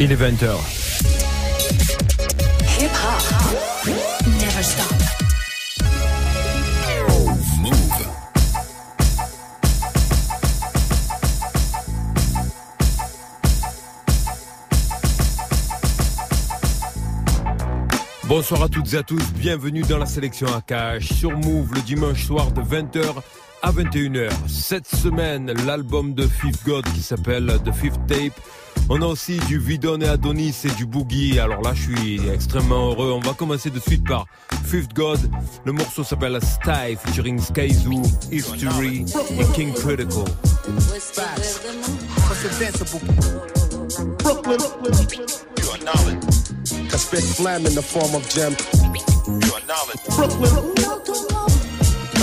Il est 20h. Hip hop. Never stop. Move. Bonsoir à toutes et à tous, bienvenue dans la sélection Akash sur Move le dimanche soir de 20h à 21h. Cette semaine, l'album de Fifth God qui s'appelle The Fifth Tape. On a aussi du Vidon et Adonis et du Boogie. Alors là, je suis extrêmement heureux. On va commencer de suite par Fifth God. Le morceau s'appelle Style featuring Skyzoo, History et King Critical.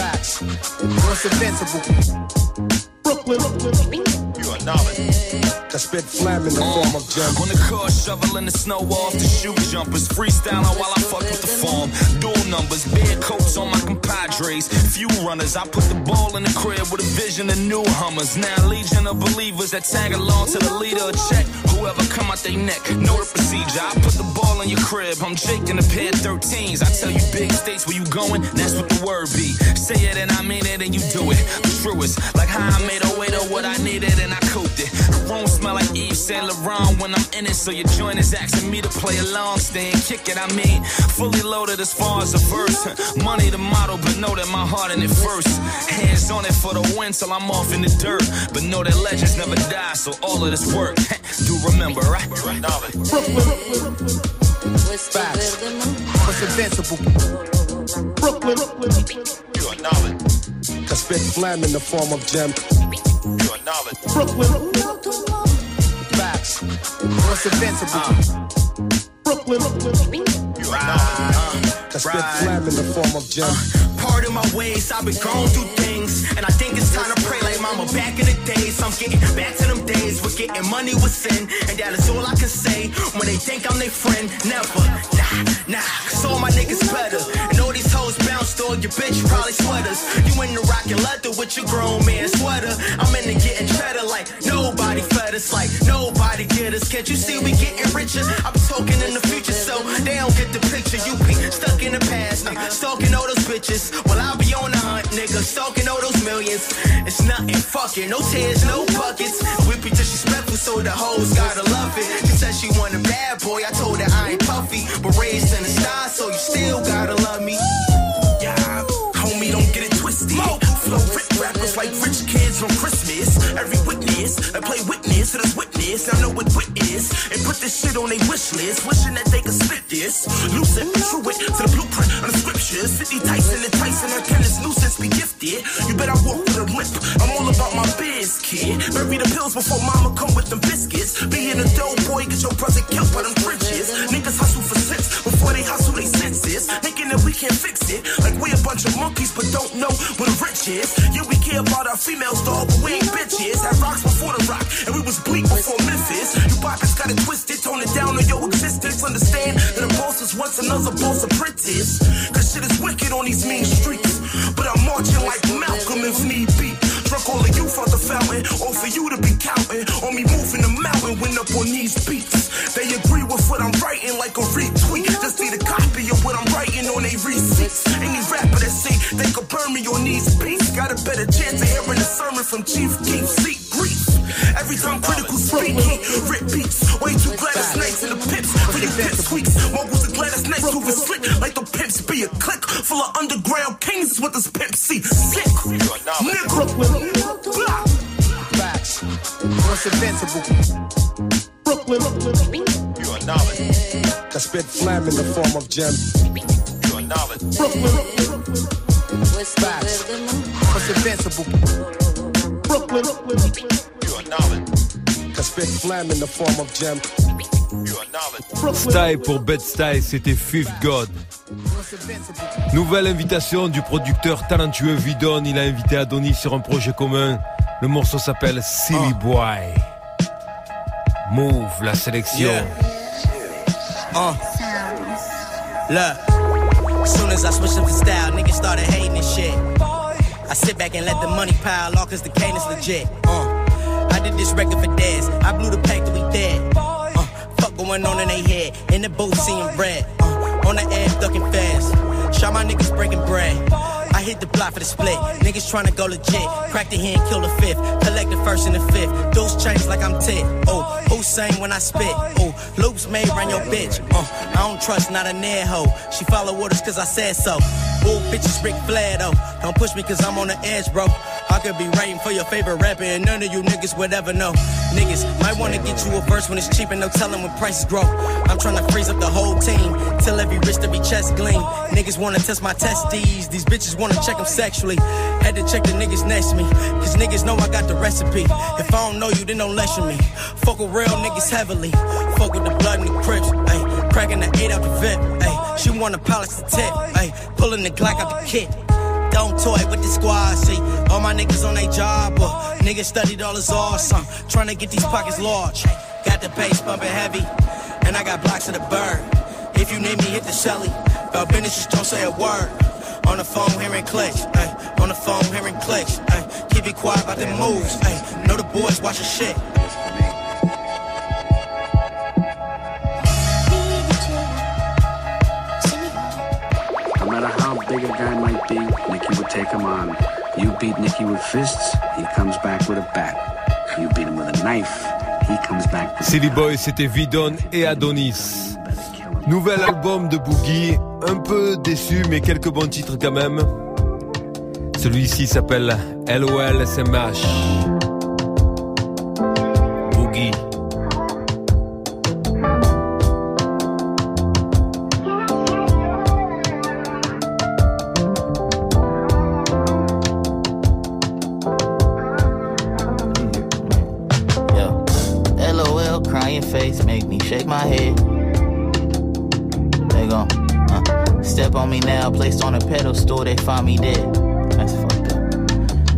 Facts. What's invincible? Brooklyn. You are knowledge. I spit phlegm in the form of gem. On the car, shoveling the snow off the shoe jumpers. Freestyling while I fuck with the form. Dual numbers, bare coats on my compadres. Few runners, I put the ball in the crib with a vision of new Hummers. Now, legion of believers that tag along to the leader. Check whoever come out they neck. Know the procedure. I put the ball in your crib. I'm Jake in a pair of 13s. I tell you big states where you going, that's what the word be. Say it and I mean it and you do it. The truest, like how I made a way to what I needed and I cooped it. The room smell like Yves Saint Laurent when I'm in it, so your joint is asking me to play along, stay and kick it. I mean, fully loaded as far as a verse. Money the model, but know that my heart in it first. Hands on it for the win till I'm off in the dirt. But know that legends never die, so all of this work, do remember, right? You are knowledge. Facts. What's invincible? Brooklyn. You are knowledge. I spit phlegm in the form of gem. You are knowledge. Brooklyn. Facts. What's invincible? Uh. Brooklyn. You are knowledge. I spit phlegm in the form of gem. Uh, Pardon my ways, I've been going through things. And I think it's time to pray like mama back in the days. I'm getting back to them days where getting money was sin. And that is all I can say when they think I'm their friend. Never, nah, nah, all my niggas better. And all these hoes bounce to all your bitch probably sweaters. You in the rockin' leather with your grown man sweater. I'm in the getting cheddar like nobody fed us, like nobody get us. Can't you see we getting richer? I be talking in the future, so they don't get the picture. You be stuck in the past, nigga, stalking all those bitches. While I'll be on the hunt, nigga, stalking all those millions. It's nothing fucking, no tears, no buckets. We be disrespectful, so the hoes gotta love it. She said she want a bad boy, I told her I ain't puffy, but raised in the sky, so you still gotta love me. This. I know what wit is. And put this shit on their wish list, wishing that they could spit this. Lucid, true it to the blueprint of the scriptures. 50 Tyson and Tyson, her tennis nuisance be gifted. You better walk with a limp. I'm all about my biz, kid. Bury the pills before mama come with them biscuits. Being a dope boy, get your brother killed by them bridges. That we can't fix it. Like we a bunch of monkeys, but don't know what a rich is. Yeah, we care about our females, dog, but we ain't bitches. Had rocks before the rock, and we was bleak before Memphis. You pockets got it twisted, tone it down on your existence. Understand that a boss is once another boss apprentice. Cause shit is wicked on these mean streets. But I'm marching like Malcolm if need be. Drunk all of you for the fountain, or for you to be counting on me moving the mountain when up on these beats. They agree with what I'm writing like a retweet. Receipts. Any rapper that say they could burn me on these beats got a better chance of hearing a sermon from Chief Keef. Seek grief. Every time critical speaking, rip beats. Way too glad it's nice in the pips. For your pip squeaks. Moguls are glad it's nice to slick. Like the pimps be a clique full of underground kings is what this pimp see. Sick. You are. Nigga. Blah. Facts. What's invincible? Brooklyn. You are knowledge. I spit phlegm in the form of gem. Knowledge. Brooklyn. Facts. What's invincible? Brooklyn. You are knowledge. I spit phlegm in the form of gem. Style pour Bed Style, c'était Fifth God. Nouvelle invitation du producteur talentueux Vidon. Il a invité Adonis sur un projet commun. Le morceau s'appelle Silly Boy. Move, la sélection. Yeah. Uh. Look, soon as I switched up the style, niggas started hating and shit. I sit back and let the money pile off cause the cane is legit. Uh, I did this record for dads. I blew the pack till we dead. Uh, fuck going on in they head. In the booth seeing red. Uh, on the edge ducking fast. Shot my niggas breaking bread. I hit the block for the split. Niggas tryna go legit. Crack the hand, kill the fifth. Collect the first and the fifth. Those chains like I'm tit. Oh, who sang when I spit? Oh, loops made run your bitch. Uh, I don't trust not a near hoe. She follow orders cause I said so. Bull bitches Ric Flair though. Don't push me cause I'm on the edge, bro. I could be writing for your favorite rapper and none of you niggas would ever know. Niggas might wanna get you a verse when it's cheap and no telling when prices grow. I'm trying to freeze up the whole team. Tell every wrist every chest gleam. Niggas wanna test my testes. These bitches wanna check them sexually. Had to check the niggas next to me. Cause niggas know I got the recipe. If I don't know you, then don't lecture me. Fuck with real niggas heavily. Fuck with the blood and the crips. Ayy, cracking the eight out the vent. Ayy, she wanna polish the tip. Ayy, pulling the Glock out the kit. Don't toy with the squad, see. All my niggas on their job, uh, niggas studied all is awesome. Trying to get these pockets large. Got the bass bumping heavy, and I got blocks of the bird. If you need me, hit the Shelly. About business, just don't say a word. On the phone, hearing clicks, ay. On the phone, hearing clicks, ay. Keep it quiet about the moves, ay. Know the boys watch watching shit. No matter how big a guy take him on. You beat Nicky with fists, he comes back with a bat. You beat him with a knife, he comes back with Silly Boy, c'était Vidon et Adonis. Nouvel album de Boogie, un peu déçu, mais quelques bons titres quand même. Celui-ci s'appelle LOL SMH. Boogie. Find me dead. That's fucked up.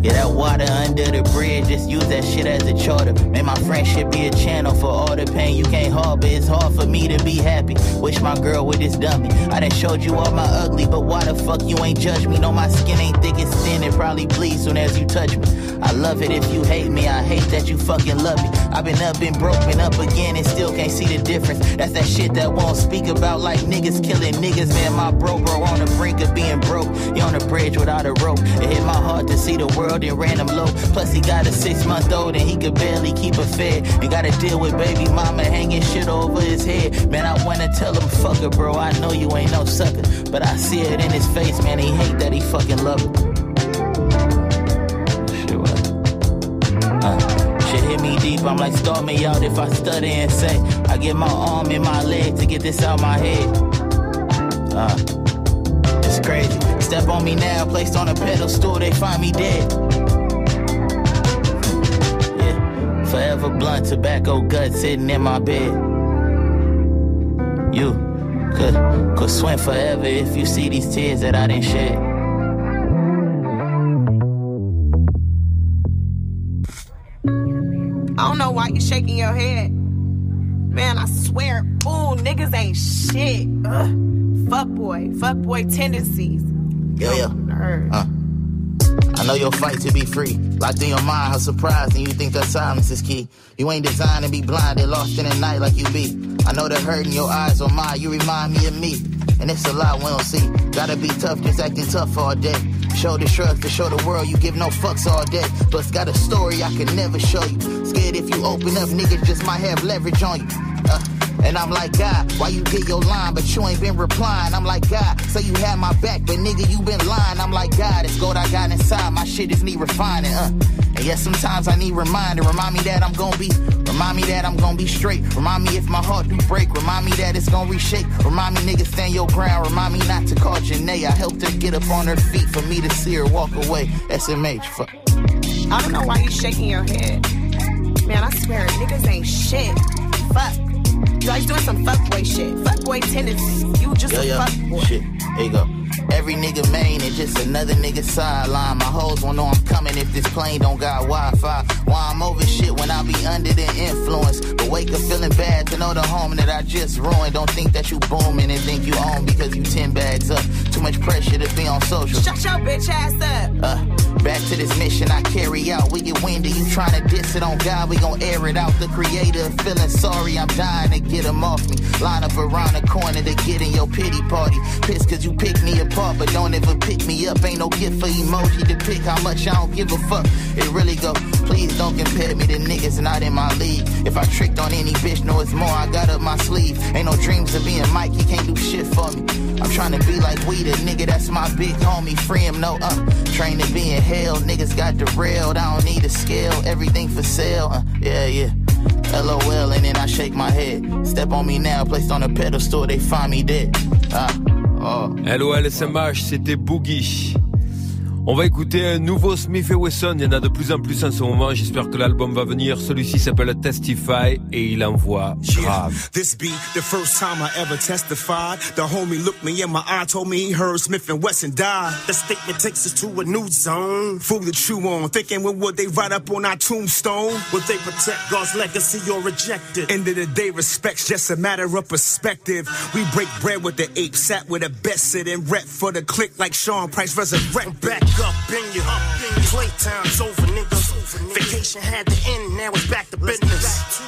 Yeah, that water under the bridge, just use that shit as a charter. Make my friendship be a channel for all the pain you can't harbor. It's hard for me to be happy. Wish my girl with this dummy. I done showed you all my ugly, but why the fuck you ain't judge me? Know my skin ain't thick as thin, it probably bleed soon as you touch me. I love it if you hate me, I hate that you fucking love me. I've been up and broken up again and still can't see the difference. That's that shit that won't speak about like niggas killing niggas. Man, my bro, bro, on the brink of being broke. You on the bridge without a rope. It hit my heart to see the world in random low. Plus, he got a six month old and he could barely keep a fed. And gotta deal with baby mama hanging shit over his head. Man, I wanna tell him, fuck her, bro. I know you ain't no sucker. But I see it in his face, man. He hate that he fucking love her. Shit, what? Uh, shit hit me deep. I'm like, start me out if I stutter and say, I get my arm and my leg to get this out my head. Uh, it's crazy. Step on me now, placed on a pedestal, they find me dead. Yeah, forever blunt, tobacco gut sitting in my bed. You could, could swim forever if you see these tears that I didn't shed. I don't know why you shaking your head. Man, I swear, ooh, niggas ain't shit. Ugh. Fuck boy, fuck boy tendencies. Yeah, yeah. Nerd. Uh. I know your fight to be free. Locked in your mind, how surprised, and you think that silence is key. You ain't designed to be blinded, lost in the night like you be. I know the hurt in your eyes or mine, you remind me of me. And it's a lot we don't see. Gotta be tough, just acting tough all day. Shoulder shrugs to show the world you give no fucks all day. Plus, got a story I can never show you. Scared if you open up, niggas just might have leverage on you. Uh, and I'm like, God, why you get your line, but you ain't been replying? I'm like, God, say you had my back, but nigga, you been lying. I'm like, God, it's gold I got inside, my shit is need refining, uh. And yes, sometimes I need reminder, remind me that I'm gonna be, remind me that I'm gonna be straight. Remind me if my heart do break, remind me it's gonna reshape. Remind me, nigga, stand your ground, remind me not to call Janae. I helped her get up on her feet for me to see her walk away. SMH, fuck. I don't know why you shaking your head. Man, I swear, niggas ain't shit. Fuck. You always doing some fuckboy shit. Fuckboy tendencies. You just Yeah, a yeah. fuckboy. Shit. There you go. Every nigga main is just another nigga sideline. My hoes won't know I'm coming if this plane don't got Wi-Fi. Why I'm over shit when I be under the influence. But wake up feeling bad to know the home that I just ruined. Don't think that you booming and think you own because you ten bags up. Too much pressure to be on social. Shut your bitch ass up. Uh, Back to this mission I carry out. We get windy, you trying to diss it on God, we gon' air it out. The creator feeling sorry, I'm dying to get him off me. Line up around the corner to get in your pity party. Pissed cause you pick me apart, but don't ever pick me up. Ain't no gift for emoji to pick how much I don't give a fuck. It really go. Please don't compare me to niggas not in my league. If I tricked on any bitch, know it's more I got up my sleeve. Ain't no dreams of being Mike, he can't do shit for me. I'm trying to be like we, the nigga that's my big homie. Free him, no, uh. Train to be in hell, niggas got derailed. I don't need a scale, everything for sale, uh. Yeah, yeah. LOL, and then I shake my head. Step on me now, placed on a pedestal, they find me dead. Ah, oh. LOL SMH, c'était Boogie. On va écouter un nouveau Smith Wesson. Il y en a de plus en plus en ce moment. J'espère que l'album va venir. Celui-ci s'appelle Testify et il envoie grave. This be the first time I ever testified. The homie looked me in my eye, told me he heard Smith and Wesson die. The statement takes us to a new zone. Fool to chew on, thinking when would they write up on our tombstone? Would they protect God's legacy or reject it? End of the day, respect's just a matter of perspective. We break bread with the ape, sat with a bet, sit and rep for the click like Sean Price, resurrect back up in you. Playtime's over, nigga. Vacation had to end, now it's back to business.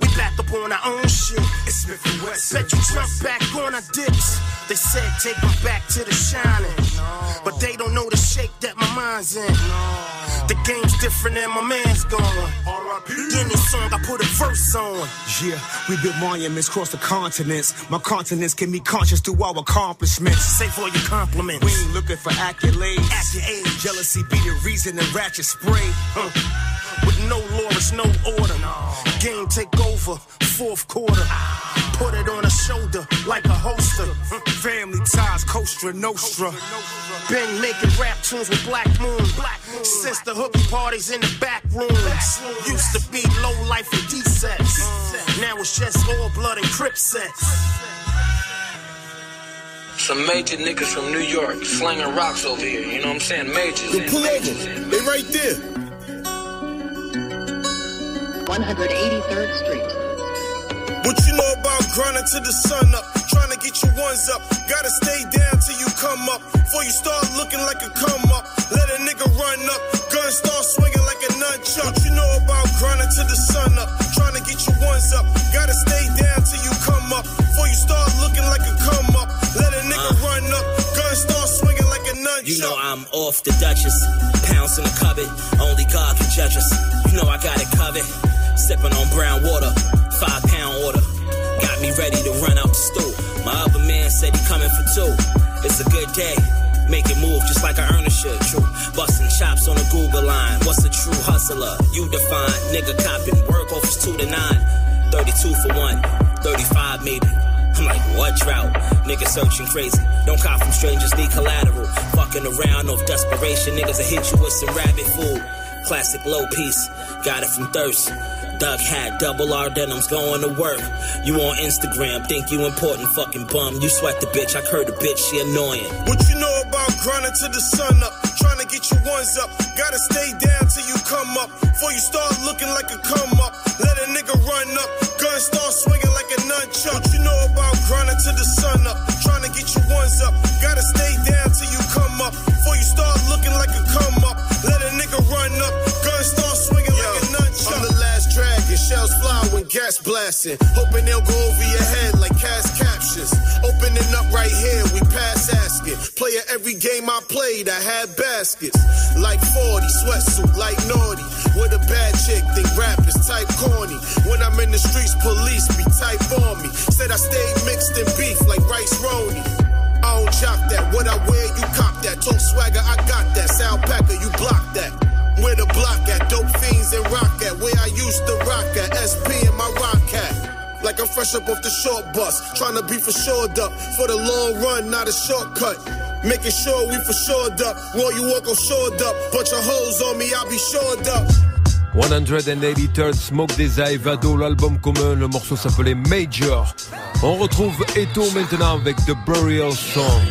We back up on our own shit. It's Smith and West. Bet you jump back on our dips. They said take them back to the shining. But they don't know the shape that my mind's in. The game's different and my man's gone. In this song, I put a verse on. Yeah, we built monuments across the continents. My continents can be conscious through our accomplishments. Say for your compliments. We ain't looking for accolades. Accolades. Jealousy be the reason the ratchet spray. With no law, it's no order. Game take over, fourth quarter. Put it on a shoulder like a holster. Uh, family ties, Costa Nostra. Been making rap tunes with Black Moon. Since the hooky parties in the back rooms. Used to be low life and D-sets. Now it's just all blood and crip sets. Some major niggas from New York slanging rocks over here. You know what I'm saying? Majors. Yo, pull over. They right there. 183rd Street. What you know about grinding to the sun up? Trying to get your ones up. Gotta stay down till you come up. Before you start looking like a come up. Let a nigga run up. Gun start swinging like a nunchuck. What you know about grinding to the sun up? Trying to get your ones up. Gotta stay down till you come up. Before you start looking like a come up. Let a nigga run up. Gun start You know I'm off the Duchess. Pounds in the cupboard. Only God can judge us. You know I got it covered. Sipping on brown water. Five pound order. Got me ready to run out the stool. My other man said he coming for two. It's a good day. Make it move just like I earn a should. True. Busting chops on a Google line. What's a true hustler? You define. Nigga copping. Work offers two to nine. 32 for one. 35 maybe. What drought? Niggas searching crazy. Don't cop from strangers, need collateral. Fucking around off desperation. Niggas will hit you with some rabbit food. Classic low piece. Got it from thirst. Doug hat, double R denims going to work. You on Instagram, think you important, fucking bum. You sweat the bitch, I heard the bitch, she annoying. What you know about grinding to the sun up? Trying to get your ones up. Gotta stay down till you come up. Before you start looking like a come up. Let a nigga run up. Gun start swinging like a nunchuck. You know about grinding to the sun up? Trying to get your ones up. Gotta stay down till you come up. Before you start looking like a come up. Let a nigga run up. Gun start gas blasting. Hoping they'll go over your head like cast captions. Opening up right here, we pass asking. Player every game I played, I had baskets. Like 40, sweatsuit, like naughty. With a bad chick, think rap is type corny. When I'm in the streets, police be type on me. Said I stayed mixed in beef like rice roni. I don't jock that. What I wear, you cop that. Talk swagger, I got that. Sal Packer, you block that. Where the block at? Dope fiends and rock at. Where I used to rock at? SP and my rock hat. Like I'm fresh up off the short bus. Trying to be for shored up. For the long run, not a shortcut. Making sure we for shored up. While you walk on shored up. Bunch of hoes on me, I'll be shored up. 183rd Smoke des Eye, Vado, l'album commun, le morceau s'appelait Major. On retrouve Eto maintenant avec The Burial Song.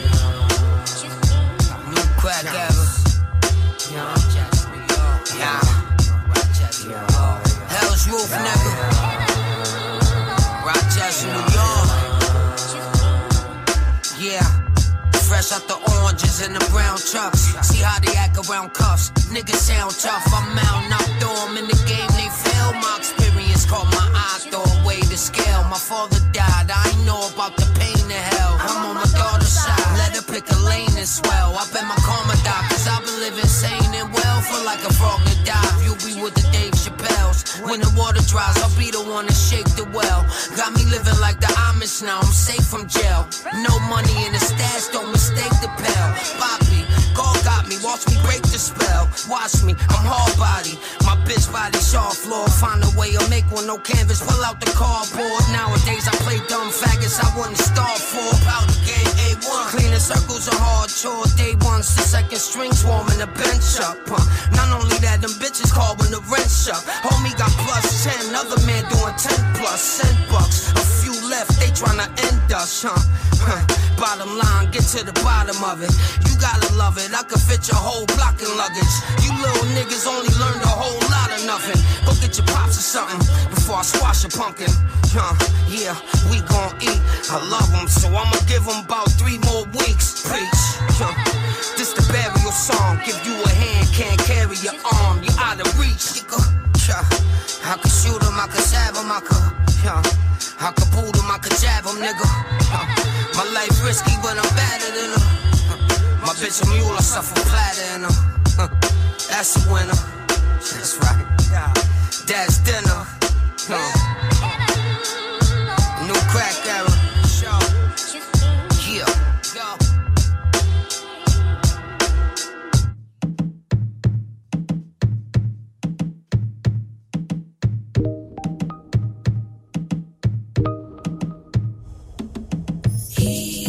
Fresh out the oranges than the brown trucks. See how they act around cuffs. Niggas sound tough. I'm out, throw 'em in the game, they fail. My experience caught my eye, throw away the scale. My father died, I ain't know about the pain pick a lane and swell. I bet my karma die, cause I've been living sane and well. Feel like a frog to dive. You'll be with the Dave Chappelles. When the water dries, I'll be the one to shake the well. Got me living like the Amish now, I'm safe from jail. No money in the stash, don't mistake the pill. Poppy, me, watch me break the spell. Watch me, I'm hard body. My bitch body sharp floor. Find a way to make one, no canvas. Pull out the cardboard. Nowadays I play dumb faggots, I wouldn't start for. Powder game A1. Cleaning circles are hard chore. Day one's the second strings warming the bench up. Huh? Not only that, them bitches call when the rent's up. Homie got plus 10, other man doing 10 plus, cent bucks. A few left, they tryna end us, huh? Bottom line, get to the bottom of it. You gotta love it, I could fit your whole block in luggage. You little niggas only learned a whole lot of nothing. Go get your pops or something before I squash your pumpkin. Huh? Yeah, we gon' eat. I love them, so I'ma give them about three more weeks. Preach. Huh? This the burial song. Give you a hand, can't carry your arm. You out of reach, nigga. Yeah. I could shoot him, I could stab him, I could. Yeah. I could boot nigga. My life risky, but I'm better than him. My bitch a mule, I suffer platter in her. That's a winner. That's right. That's dinner. New crack era. He's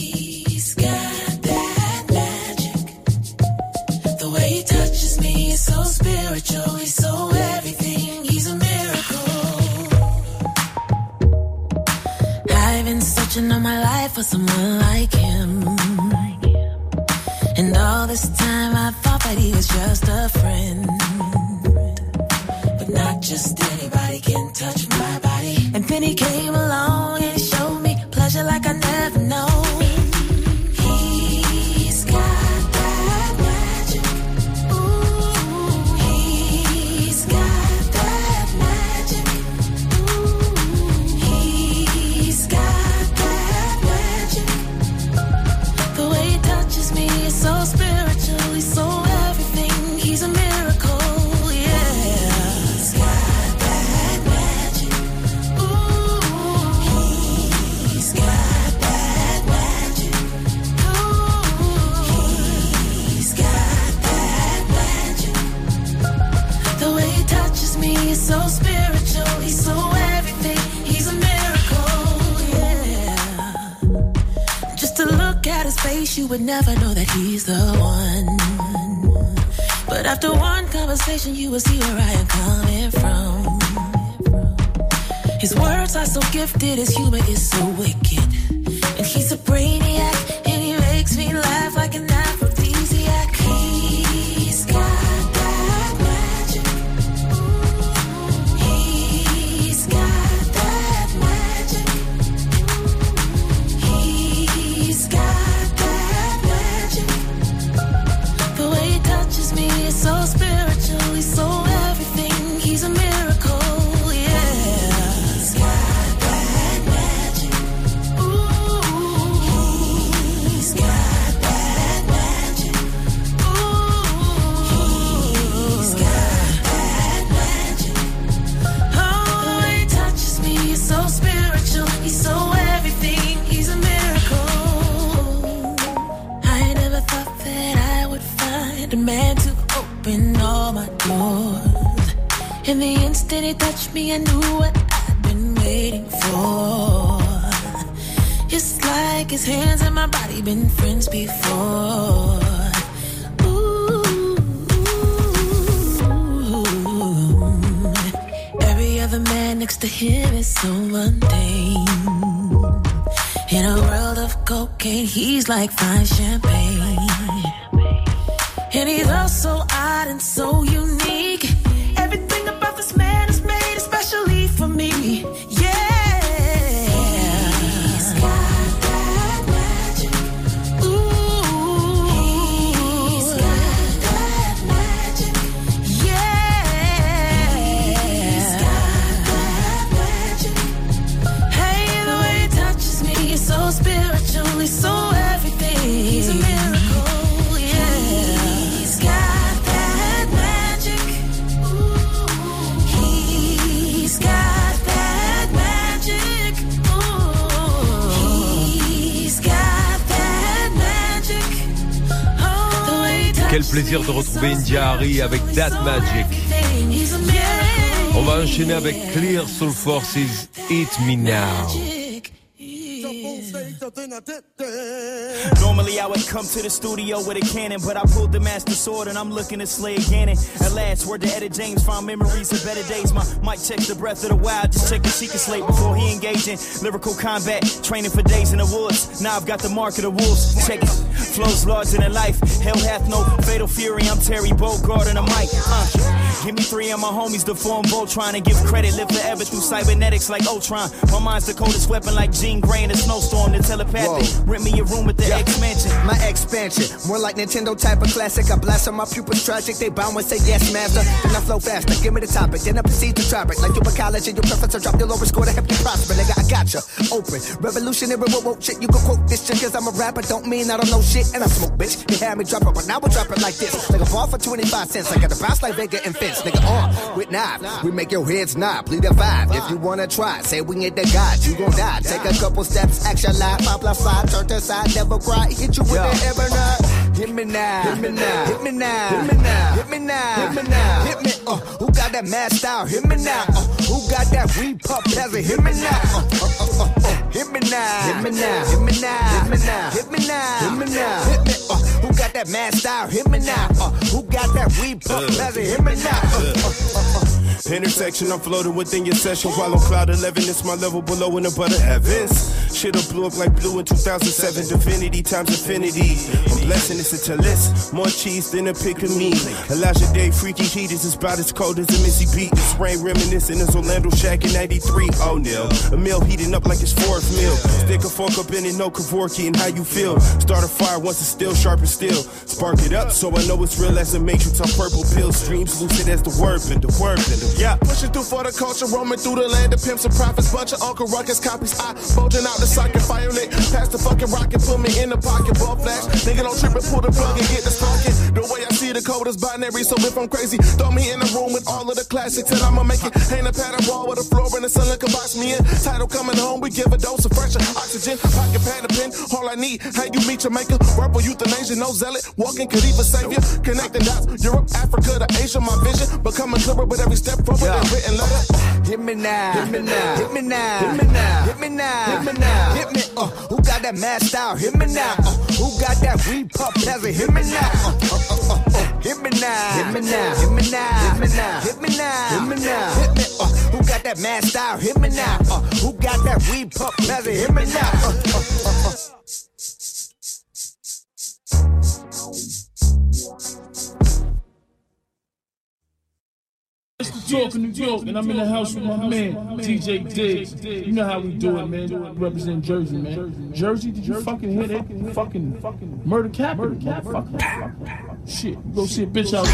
the touched me, I knew what I'd been waiting for. It's like his hands and my body been friends before. Ooh. Every other man next to him is so mundane. In a world of cocaine, he's like fine champagne. And he's also plaisir de retrouver India.Arie avec That Magic. A. On va enchaîner avec Clear Soul Forces, Eat Me Now. Normally I would come to the studio with a cannon, but I pulled the master sword and I'm looking to slay Ganon. At last, word to Etta James, found memories of better days. My mic checks the breath of the wild, just check the secret slate before he engaged in lyrical combat. Training for days in the woods, now I've got the mark of the wolves. Check it, flows larger than life. Hell hath no fatal fury, I'm Terry Bogard on the mic. Uh, give me three of my homies to form Voltron and give credit, live forever through cybernetics like Ultron. My mind's the coldest weapon like Jean Grey in a snowstorm, the telepathic. Rent me a room with the X Mansion. My expansion, more like Nintendo type of classic. I blast on my pupils tragic. They bound and say yes, master. Then I flow faster. Give me the topic, then I proceed to drop it. Like you in college and your professor drop your lower score to help you prosper. Nigga, I gotcha. Open, revolutionary, whoa, whoa, shit. You can quote this shit cause I'm a rapper. Don't mean I don't know shit. And I smoke, bitch. You had me drop it, but now we'll drop it like this. Like a ball for 25 cents. I got the bounce like Vega and Fence. Nigga, on with knife. We make your heads nod. Plead a five. If you wanna try, say we ain't the God. You gon' die. Take a couple steps, action live. Pop side, turn to side, never cry. Hit you with Yo. the ever not. Hit me now. Hit me now. Hit me now. Hit me now. Hit me now. Hit me now. Hit me. Uh, who got that mad style? Hit me now. Uh, who got that weed puff peasant? Hit me now. Uh, uh, uh, uh, uh. Hit me now. Hit me now. Hit me now. Hit me now. Hit me now. Hit me now. Hit me. Uh, who got that mad style? Hit me now. Uh, who got that weed puff peasant? Hit me now. Uh, uh, uh, uh. Intersection, I'm floating within your session while on cloud 11. It's my level below in the butter heavens. Shit up blew up like blue in 2007. Divinity times infinity. I'm blessing, it's a list. More cheese than a pick of me. Elijah Day, freaky heat is about as cold as a Missy beat. This rain reminiscent is Orlando Shaq in 93. Oh, nil. A meal heating up like it's fourth meal. Stick a fork up in it, no Kevorkian. and how you feel. Start a fire once it's still sharp and still. Spark it up so I know it's real as a matrix on purple pills. Streams lucid as the word bender, word bender. Yeah. Pushing through for the culture, roaming through the land of pimps and prophets. Bunch of Uncle Ruckus copies. I bulging out the socket, fire lit. Pass the fucking rocket, put me in the pocket, ball flash. Nigga don't trip and pull the plug and get the stalking. The way I see the code is binary, so if I'm crazy, throw me in the room with all of the classics and I'ma make it. Hang a pattern wall with a floor and the sun can box me in. Title coming home, we give a dose of fresher oxygen. Pocket pad and pen, all I need. How you meet Jamaica, verbal euthanasia, no zealot. Walking could even save you. Connecting dots, Europe, Africa to Asia, my vision becoming clearer with every step forward and written letter. Hit me now. Hit me now. Hit me now. Hit me now. Hit me now. Hit me now. Hit me. Uh, who got that mad style? Hit me now. Uh, who got that weed puff peasant? Hit me now. Uh, uh, uh, uh, uh. Hit me now. Hit me now. Hit me now. Hit me now. Hit me now. Hit me now. Hit me. Uh, who got that mad style? Hit me now. Uh, who got that weed puff peasant? Hit me now. Uh, uh, uh, uh. It's the talk of New York, and I'm in the house with my man, DJ Diggs. You know how we do it, man. Represent Jersey, man. Jersey, did you fucking hear that? Fucking, fucking murder capital, motherfucker. Shit, you go see a bitch out.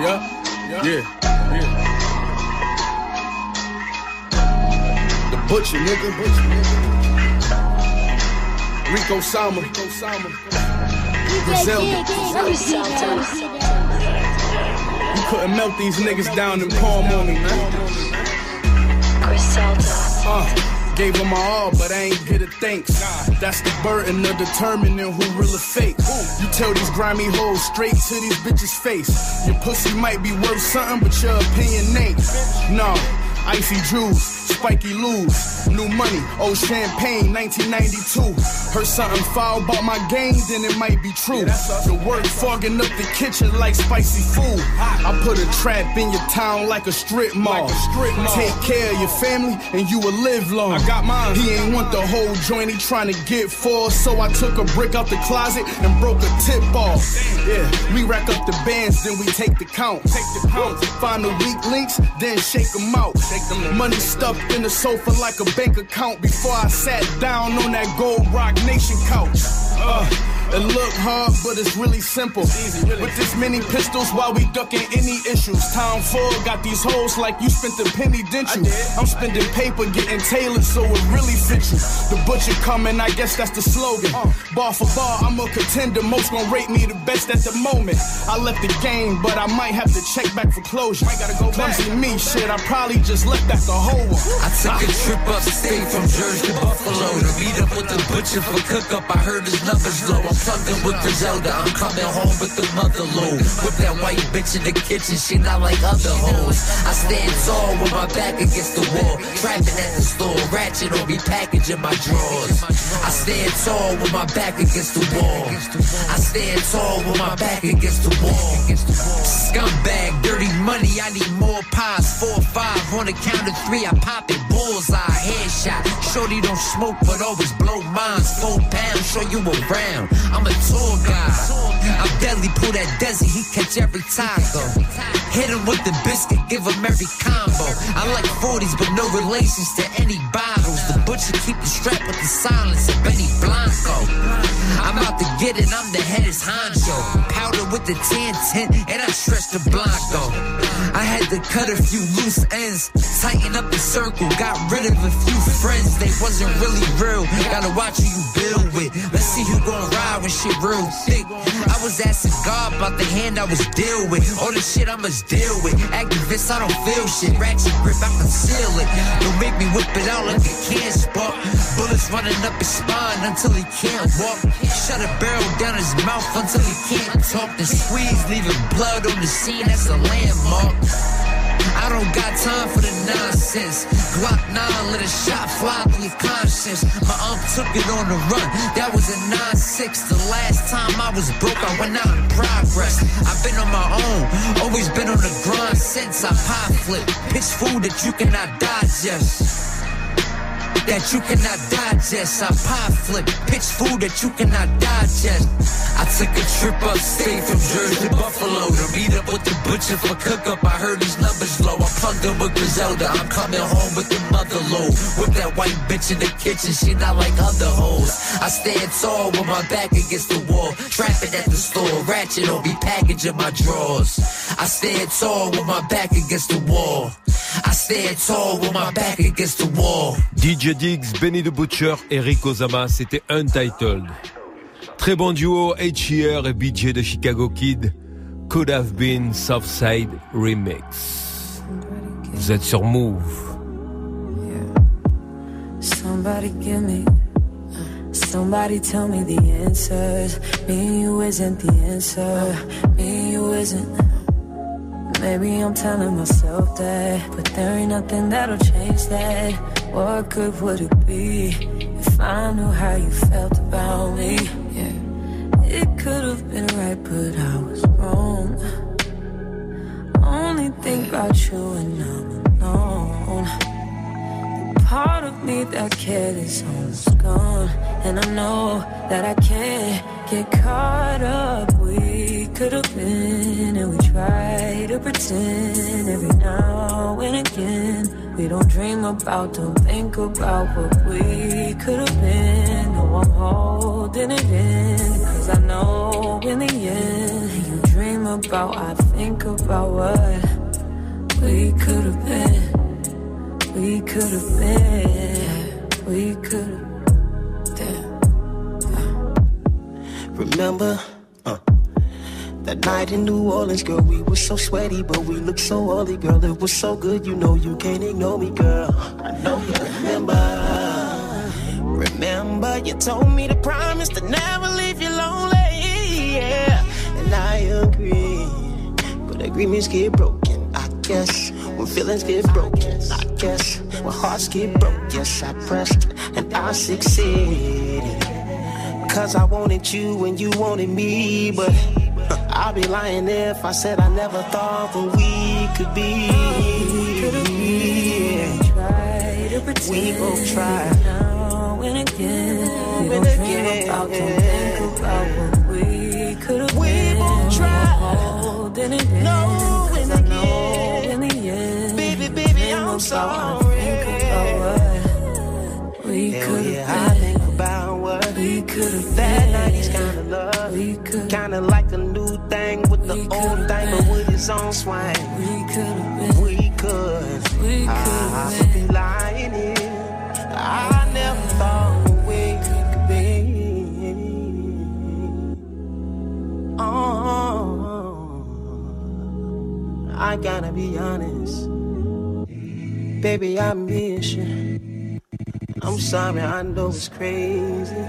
Yeah, yeah, yeah. The butcher, nigga. Butcher, nigga. Rico Sama. Rico Sama. Brazil. You couldn't melt these niggas down and palm on me, man. Uh, gave them my all, but I ain't get a thanks. That's the burden of determining who real or fake. You tell these grimy hoes straight to these bitches' face. Your pussy might be worth something, but your opinion ain't. No, icy jewels, spiky lose, new money, old champagne, 1992. Heard something foul about my game, then it might be true. The work fogging up the kitchen like spicy food. I put a trap in your town like a strip mall. Take care of your family and you will live long. I got mine. He ain't want the whole joint, he trying to get full. So I took a brick out the closet and broke a tip off. Yeah, we rack up the bands, then we take the count. Take the count. Find the weak links, then shake them out. Money stuffed in the sofa like a bank account before I sat down on that gold rock nation couch. Uh, It look hard, but it's really simple. With this many pistols, while we ducking any issues. Town full, got these hoes like you spent a penny, didn't you? I'm spending paper, getting tailored, so it really fits you. The butcher coming, I guess that's the slogan. Uh. Bar for bar, I'm a contender. Most gon' rate me the best at the moment. I left the game, but I might have to check back for closure. Might gotta go Clumsy me, shit, I probably just left that the whole one. I took a trip upstate from Jersey to Buffalo to meet up with the butcher for cook up. I heard his numbers low. I'm in with Griselda. I'm coming home with the mother load. With that white bitch in the kitchen, she not like other hoes. I stand tall with my back against the wall. Trapping at the store, ratchet on me, packaging my drawers. I stand tall with my back against the wall. I stand tall with my back against the wall. Scumbag, dirty money, I need more pies. Four, five, on the count of three, I pop it. Bullseye, headshot. Shorty don't smoke, but always blow mines. Four pounds, show you around. I'm a tour guy. I'm deadly, pull that Desi, he catch every taco. Hit him with the biscuit, give him every combo. I like 40s, but no relations to any bottles. The butcher keep the strap with the silence of Benny Blanco. I'm out to get it, I'm the head's honcho. Powder with the 10 10, and I stretch the Blanco. I had to cut a few loose ends, tighten up the circle, got rid of a few friends. They wasn't really real. Gotta watch who you build with. Let's see who gon' ride when shit real thick. I was asking God about the hand I was deal with. All the shit I must deal with. Activists, I don't feel shit. Ratchet grip, I conceal it. Don't make me whip it out like a can spark. Bullets running up his spine until he can't walk. Shut a barrel down his mouth until he can't talk. Then squeeze, leaving blood on the scene. That's a landmark. I don't got time for the nonsense. Glock 9, let a shot fly through your conscience. My ump took it on the run. That was a 9-6. The last time I was broke, I went out in progress. I've been on my own, always been on the grind since I pie flip. Pitch food that you cannot digest that you cannot digest. I pie flip, pitch food that you cannot digest. I took a trip upstate from Jersey to Buffalo to meet up with the butcher for cook up. I heard his numbers low. I plugged in with Griselda. I'm coming home with the mother load. With that white bitch in the kitchen, she not like other hoes. I stand tall with my back against the wall. Trapping at the store, ratchet on me, packaging my drawers. I stand tall with my back against the wall. I stand tall with my back against the wall. DJ Diggs, Benny the Butcher et Rico Zama, c'était Untitled. Très bon duo, Sheeran et BJ de Chicago Kid. Could have been Southside Remix. Vous êtes sur Move. Somebody give me, somebody tell me the answers. Me you isn't the answer. Me you isn't. Maybe I'm telling myself that, but there ain't nothing that'll change that. What good would it be if I knew how you felt about me? Yeah, it could have been right, but I was wrong. Only think about you and I'm alone. The part of me that cared is almost gone, and I know that I can't get caught up. Could have been, and we try to pretend every now and again. We don't dream about, don't think about what we could have been. No, I'm holding it in, cause I know in the end, you dream about, I think about what we could have been. We could have been, we could have been. Remember, that night in New Orleans, girl, we were so sweaty, but we looked so oily, girl. It was so good, you know you can't ignore me, girl. I know you remember. Remember, you told me to promise to never leave you lonely, yeah. And I agree, but agreements get broken, I guess. When feelings get broken, I guess. When hearts get broke, yes, I pressed and I succeeded. Cause I wanted you and you wanted me, but I'd be lying if I said I never thought that we could be. We both try. Now and again, we don't dream about, don't think about what we could have been. both try. Holding it in, No, in I know in the end, Baby, baby, I'm sorry. Think about what we could have been. We could That 90s kind of love. Kinda like a new thing with the old thing, but with its own swing. We could have been. We could. We ah, could. I could be lying here. I never thought we could be. Oh, I gotta be honest. Baby, I miss you. I'm sorry, I know it's crazy.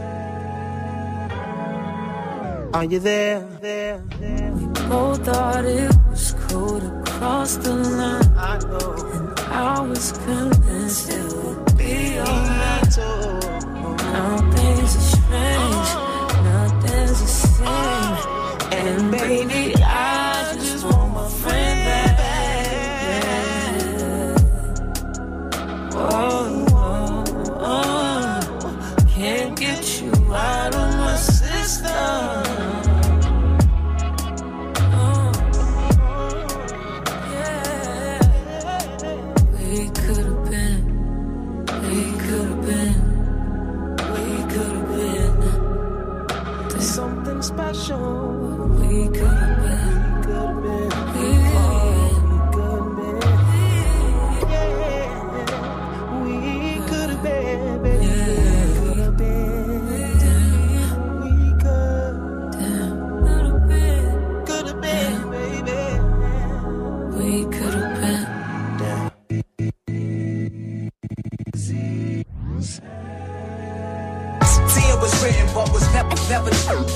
Are you there? There, there. Both thought it was cool to cross the line. I know. And I was convinced it would be alright. Now things are strange. Nothing's the same. And baby, never, told.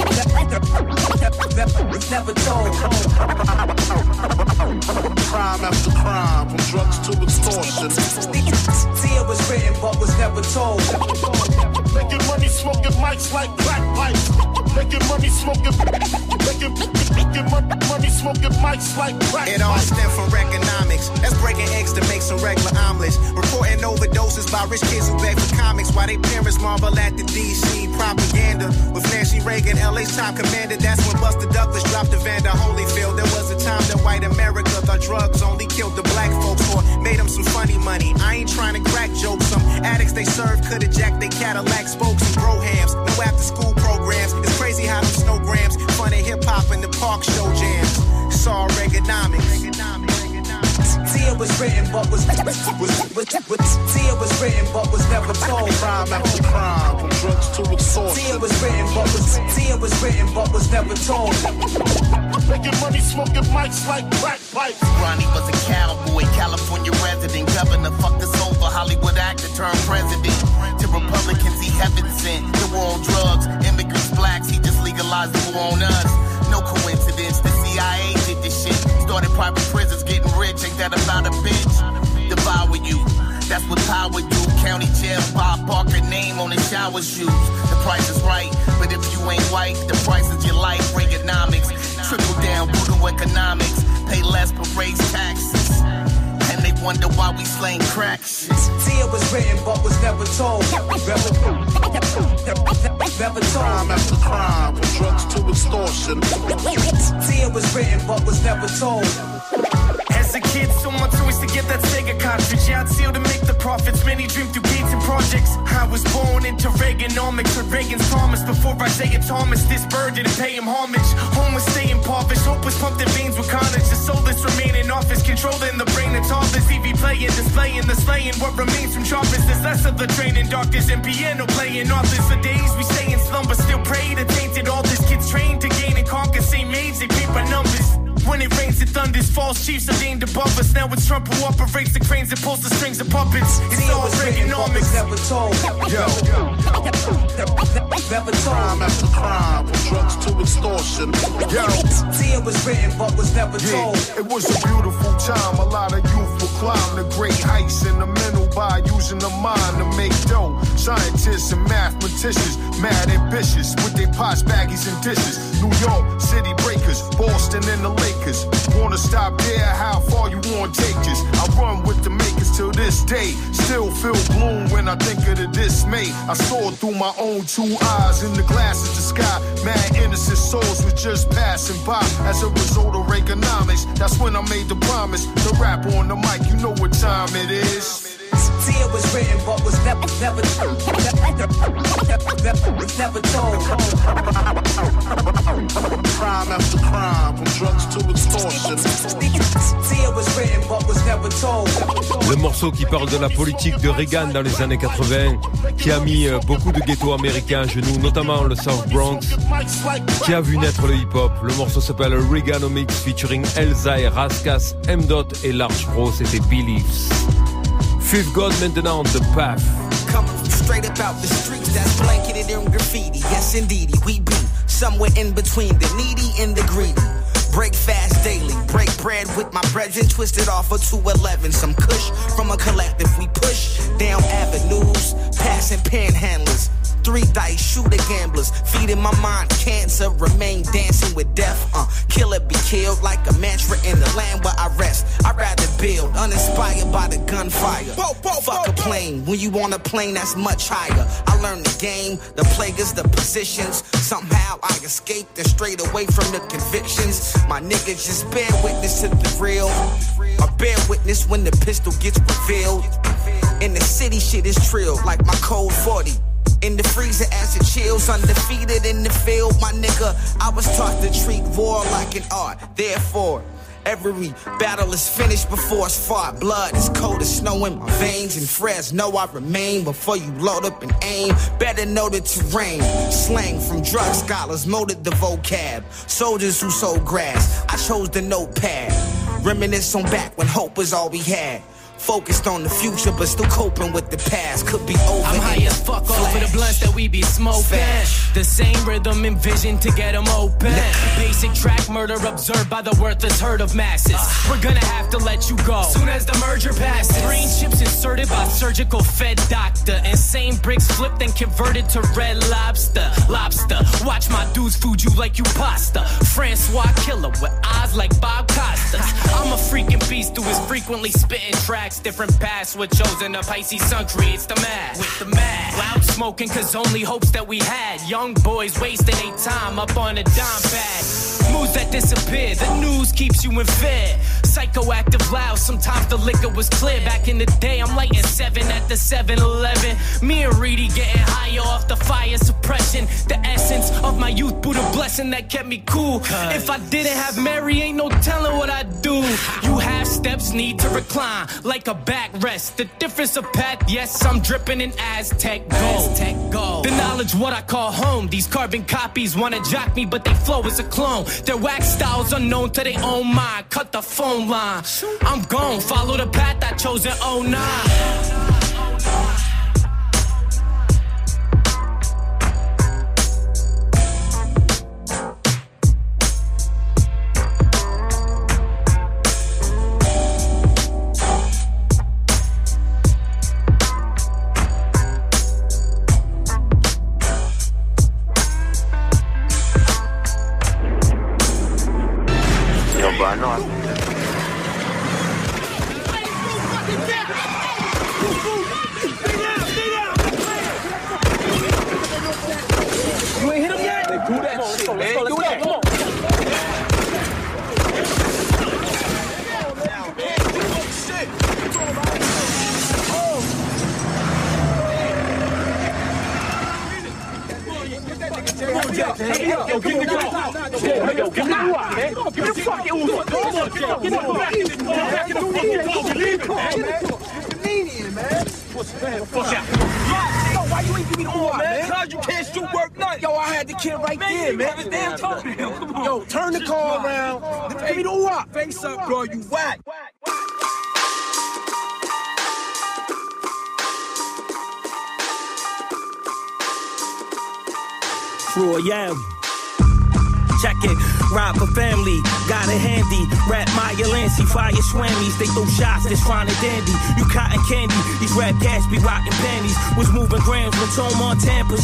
Crime after crime, from drugs to extortion. It was written, but was never told. Making money, smoking mics like crack pipes. Making money, smoking, making, making money, money, smoking mics like crack It all pipes. stem from economics. That's breaking eggs to make some regular omelets. Reporting overdoses by rich kids who beg for comics while they parents marvel at the DC propaganda. With Nancy Reagan, LA's top commander, that's when Buster Douglas dropped Evander Holyfield. There was a time that white America thought drugs only killed the black folks or made them some funny money. I ain't trying to crack jokes. Some addicts they serve could have jacked their Cadillac spokes and brohams. No after school programs. It's crazy how them snowgrams fun and hip hop in the park show jams. It's all Reaganomics. See, was written, but was, was, was, was, see, was written, but was never told. Crime after crime, from drugs to extortion. See, was written, but was, see, was written, but was never told. Making money, smoking mics like crack pipes. Ronnie was a cowboy, California resident, governor, fucked us over, Hollywood actor turned president. To Republicans, he heaven sent. The war on drugs, immigrants, blacks, he just legalized the war on us. No coincidence, the CIA did this shit. Started private prisons, getting rich, ain't that about a bitch? Devour you. That's what power do. County jail, Bob Barker name on the shower shoes. The price is right, but if you ain't white, the price is your life. Reaganomics, trickle down voodoo economics. Pay less but raise taxes. And they wonder why we slaying crack shit. See, it was written, but was never told. Never told. Crime after crime, from drugs to extortion. See, it was written, but was never told. As a kid, so much choice to get that Sega cartridge. Yeah, I'd seal to make the profits. Many dream through gates and projects. I was born into Reaganomics, with Reagan's promise before Isaiah Thomas. This bird didn't pay him homage. Home was stay impoverished. Hope was pumped in veins with carnage. The soulless remain in office, controlling the brain and toddlers. TV playing, displaying the slaying. What remains from choppers? There's less of the training doctors and piano playing authors. For days we stay in slumber, still pray to tainted authors. Kids trained to gain and conquer. Same age, they by numbers. When it rains, it thunders. False chiefs are named above us. Now it's Trump who operates the cranes and pulls the strings of puppets. It's See, it all was written, but was Reaganomics. never told. Yo, Never crime after crime, from drugs to extortion. Yo, See, it was written, but was never told. It was a beautiful time. A lot of youth will climb the great heights in the middle by using the mind to make dough. Scientists and mathematicians, mad ambitious with their pots, baggies, and dishes. New York, city breakers, Boston and the Lakers. Wanna stop there? How far you wanna take this? I run with the makers till this day. Still feel gloom when I think of the dismay. I saw through my own two eyes in the glass of the sky. Mad innocent souls was just passing by as a result of Reaganomics. That's when I made the promise to rap on the mic. You know what time it is. Tia was written but was never, never, never, never told. Crime after crime, from drugs to extortion. Tia was written but was never told. Le morceau qui parle de la politique de Reagan dans les années 80, qui a mis euh, beaucoup de ghettos américains à genoux, notamment le South Bronx, qui a vu naître le hip-hop. Le morceau s'appelle Reaganomics featuring Elzai, Raskas, M. Dot et Large Pro, c'était Beliefs. Fifth God maintenant, The Path. Straight up out the streets that's blanketed in graffiti. Yes, indeed, we be somewhere in between the needy and the greedy. Break fast daily, break bread with my brethren, twisted off of 211. Some kush from a collective, we push down avenues, passing panhandlers. Three dice, shooter gamblers, feeding my mind cancer, remain dancing with death. Uh, kill it, be killed like a mantra in the land where I rest. I'd rather build, uninspired by the gunfire. Fuck a plane, when you on a plane that's much higher. I learned the game, the players, the positions. Somehow I escaped and strayed away from the convictions. My niggas just bear witness to the real. I bear witness when the pistol gets revealed. In the city, shit is trill, like my code 40. In the freezer as it chills, undefeated in the field, my nigga. I was taught to treat war like an art. Therefore, every battle is finished before it's fought. Blood is cold as snow in my veins, and friends know I remain before you load up and aim. Better know the terrain. Slang from drug scholars molded the vocab. Soldiers who sold grass. I chose the notepad. Reminisce on back when hope was all we had. Focused on the future, but still coping with the past. Could be over. I'm high as fuck a over the flash. blunts that we be smoking. The same rhythm and vision to get them open. Basic track murder observed by the worthless herd of masses. Ah. We're gonna have to let you go soon as the merger passes. Green chips inserted by surgical fed doctor. Insane bricks flipped and converted to red lobster. Lobster. Watch my dudes food you like you pasta. Francois killer with eyes like Bob Costa. I'm a freaking beast who is frequently spitting tracks. Different paths with chosen. The Pisces sun creates the math. With the math. Loud smoking cause only hopes that we had. Young boys wasting their time up on a dime bag. Moves that disappear. The news keeps you in fear. Psychoactive loud. Sometimes the liquor was clear. Back in the day, I'm lighting seven at the 7 Eleven. Me and Reedy getting higher off the fire suppression. The essence of my youth, Buddha blessing that kept me cool. If I didn't have Mary, ain't no telling what I'd do. Need to recline like a backrest. The difference of path, yes, I'm dripping in Aztec gold. Aztec gold. The knowledge, what I call home. These carbon copies wanna jock me, but they flow as a clone. Their wax styles unknown to their own mind. Cut the phone line. I'm gone, follow the path I chose in 09.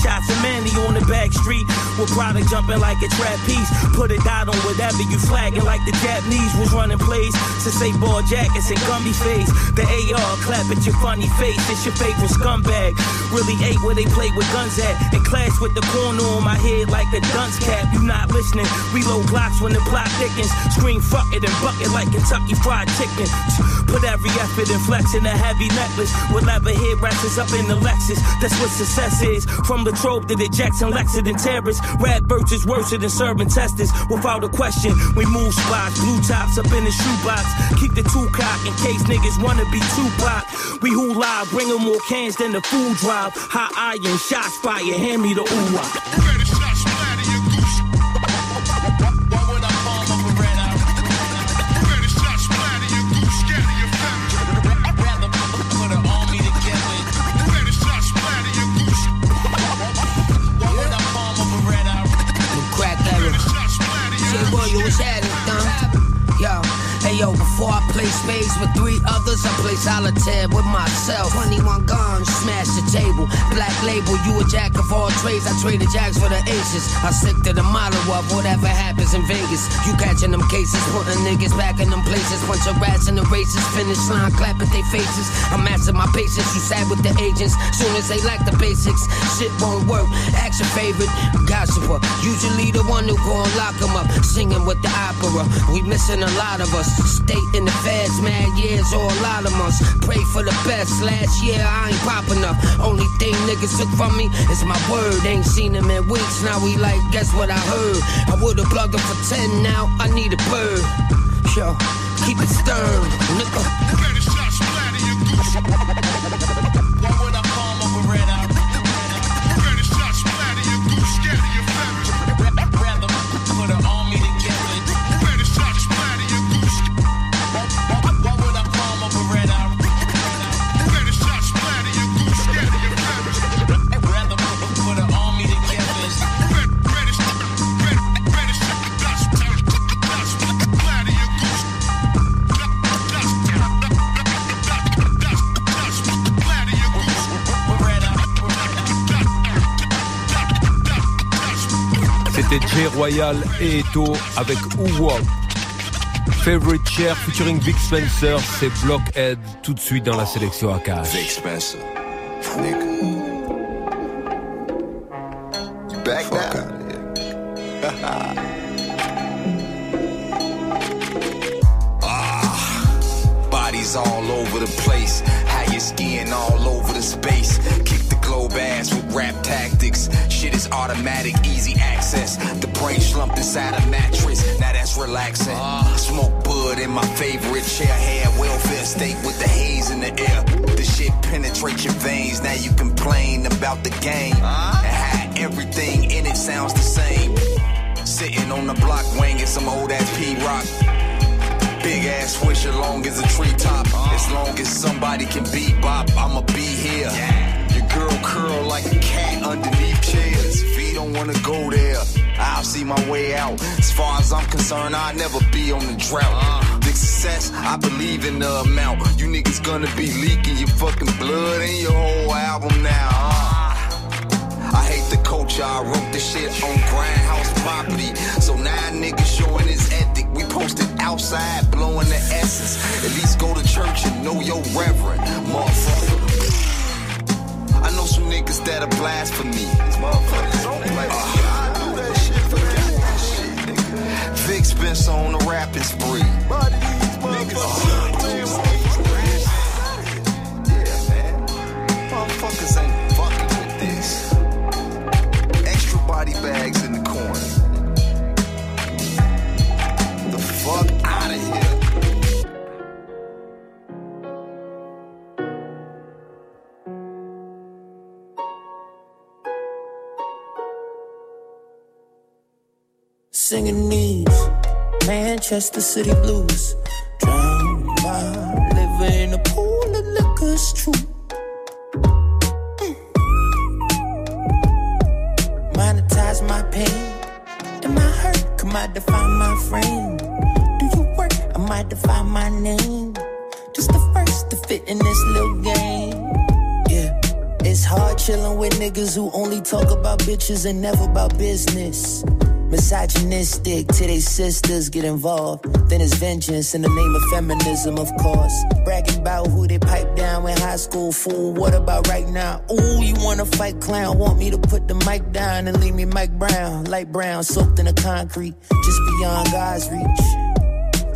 Shots of Manny on the back street. With product jumping like a trapeze. Put a dot on whatever you flagging like the Japanese was running plays. Say ball jackets and gummy face. The AR clap at your funny face, it's your favorite scumbag. Really ate where they play with guns at. And clash with the corner on my head like a dunce cap. You not listening, Reload blocks when the plot thickens. Scream fuck it and buck it like Kentucky Fried Chicken. Put every effort in flexing a heavy necklace. With leather head rests up in the Lexus. That's what success is. From the trope to the Jackson, Lexington terrorists. Rad birds is worse than serving testers. Without a question, we move spots. Blue tops up in the shoebox. Keep the two cock in case niggas wanna be Tupac. We who live, bring 'em more cans than the food drive. Hot iron, shots fire, hand me the ooh before play spades with three others, I play solitaire with myself. 21 guns, smash the table. Black label, you a jack of all trades. I traded jacks for the aces. I stick to the model of whatever happens in Vegas. You catching them cases, putting niggas back in them places. Bunch of rats in the races, finish line, clap at their faces. I'm matching my patience, you sad with the agents. Soon as they lack the basics, shit won't work. Action favorite gossiper. Usually the one who gon' lock 'em up. Singing with the opera. We missing a lot of us. State in the feds, mad years or a lot of months. Pray for the best. Last year I ain't popping up. Only thing niggas took from me is my word. Ain't seen him in weeks. Now we like, guess what I heard? I would've plugged him for 10, now I need a bird. Yo, keep it stern, nigga. C'était Jay Royal et Eto avec Uwop. Favorite Chair featuring Vic Spencer, c'est Blockhead tout de suite dans la sélection à cash. Vic Spencer. Nigga. Back Fuck out of here. ah, bodies all over the place. How you skiing all over the space. The globe ass with rap tactics. Shit is automatic, easy access. The brain slumped inside a mattress. Now that's relaxing. Smoke bud in my favorite chair. Had welfare state with the haze in the air. The shit penetrates your veins. Now you complain about the game. And how everything in it sounds the same. Sitting on the block wanging some old ass P rock. Big ass swisher long as a treetop. As long as somebody can bebop, I'ma be here. Curl like a cat underneath chairs. If don't wanna go there, I'll see my way out. As far as I'm concerned, I'll never be on the drought. The success, I believe in the amount. You niggas gonna be leaking your fucking blood in your whole album now. I hate the culture, I wrote the shit on grindhouse property. So now niggas showing his ethic. We posted outside, blowing the essence. At least go to church and know your reverend, motherfucker. Uh, forget that shit, nigga. Vic Spencer on the rapping spree. Yeah, man. Motherfuckers ain't fucking with this. Extra body bags Singing these Manchester City blues. Drown my liver in a pool of liquor's true. Mm. Monetize my pain and my hurt. Come I define my frame. Do you work? I might define my name. Just the first to fit in this little game. Yeah. It's hard chilling with niggas who only talk about bitches and never about business. Misogynistic till they sisters get involved. Then it's vengeance in the name of feminism, of course. Bragging about who they pipe down in high school, fool. What about right now? Ooh, you wanna fight clown? Want me to put the mic down and leave me Mike Brown, light brown, soaked in the concrete, just beyond God's reach.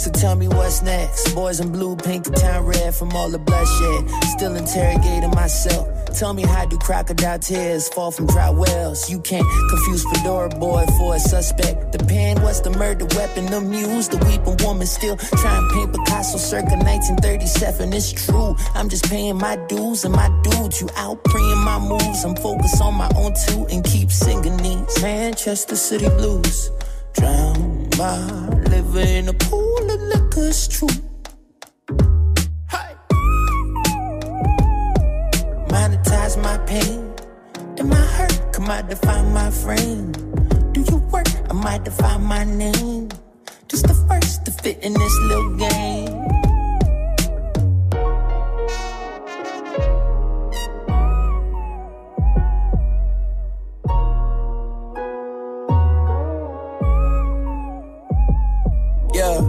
So tell me what's next. Boys in blue, pink, town red from all the bloodshed. Still interrogating myself. Tell me how do crocodile tears fall from dry wells? You can't confuse Fedora boy for a suspect. The pen was the murder weapon, the muse, the weeping woman still trying to paint Picasso circa 1937. It's true. I'm just paying my dues and my dudes. You out preying my moves. I'm focused on my own too and keep singing these Manchester City blues. Drown my liver in a pool of liquor's true. My pain and my hurt. Come out define my frame. Do you work? I might define my name. Just the first to fit in this little game. Yeah,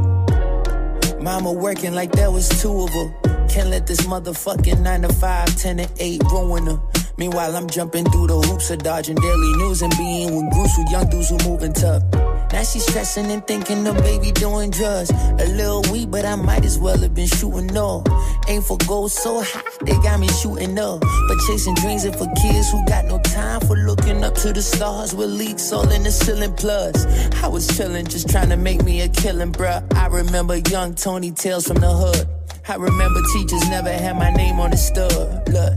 mama working like there was two of her. Can't let this motherfucking 9 to 5, 10 to 8 ruin her. Meanwhile, I'm jumping through the hoops of dodging daily news and being with groups with young dudes who moving tough. Now she's stressing and thinking the baby doing drugs. A little weak, but I might as well have been shooting up. Aim for gold so high, they got me shooting up. But chasing dreams are for kids who got no time for looking up to the stars with leaks all in the ceiling. Plus, I was chilling, just trying to make me a killing, bruh. I remember young Tony Tales from the hood. I remember teachers never had my name on the stud. Look,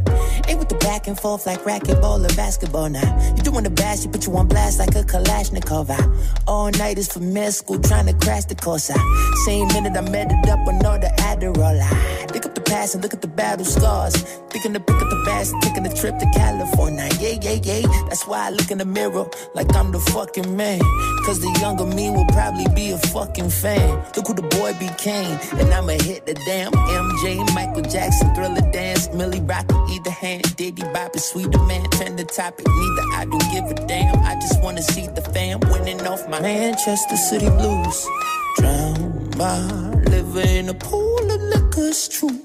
ain't with the back and forth like racquetball or basketball now. You doing the bash, you put you on blast like a Kalashnikov. I all night is for med school trying to crash the course. I same minute I met it up on all the Adderall. I past and look at the battle scars. Thinking to pick up the and taking a trip to California. Yeah, yeah, yeah. That's why I look in the mirror like I'm the fucking man. Cause the younger me will probably be a fucking fan. Look who the boy became, and I'ma hit the damn MJ, Michael Jackson, Thriller Dance, Millie Rock either hand, Diddy Bop, Sweeter Man, turn the topic, neither I don't give a damn. I just wanna see the fam winning off my Manchester City blues. Drown my liver in a pool of liquor's true.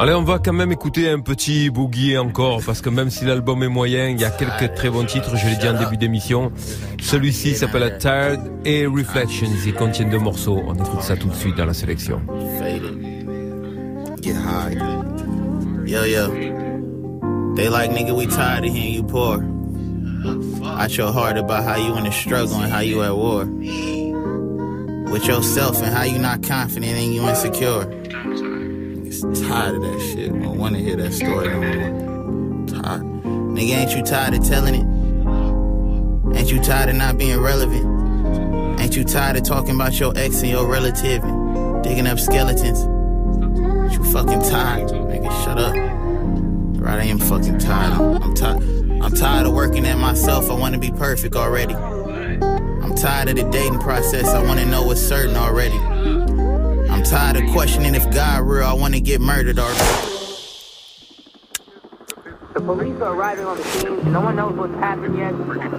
Allez, on va quand même écouter un petit boogie encore, parce que même si l'album est moyen, il y a quelques très bons titres, je l'ai dit en début d'émission. Celui-ci s'appelle Tired et Reflections, il contient deux morceaux. On écoute ça tout de suite dans la sélection. Get high. Yo, yo. They like, nigga, we tired of hearing you poor. Out your heart about how you in the struggle and how you at war. With yourself and how you not confident and you insecure. Tired of that shit. I don't wanna hear that story no more. Tired. Nigga, ain't you tired of telling it? Ain't you tired of not being relevant? Ain't you tired of talking about your ex and your relative and digging up skeletons? You fucking tired, nigga. Shut up. Right, I am fucking tired. I'm, I'm tired. I'm tired of working at myself. I want to be perfect already. I'm tired of the dating process. I want to know what's certain already. I'm tired of questioning if God real. I want to get murdered already. The police are arriving on the scene. No one knows what's happened yet.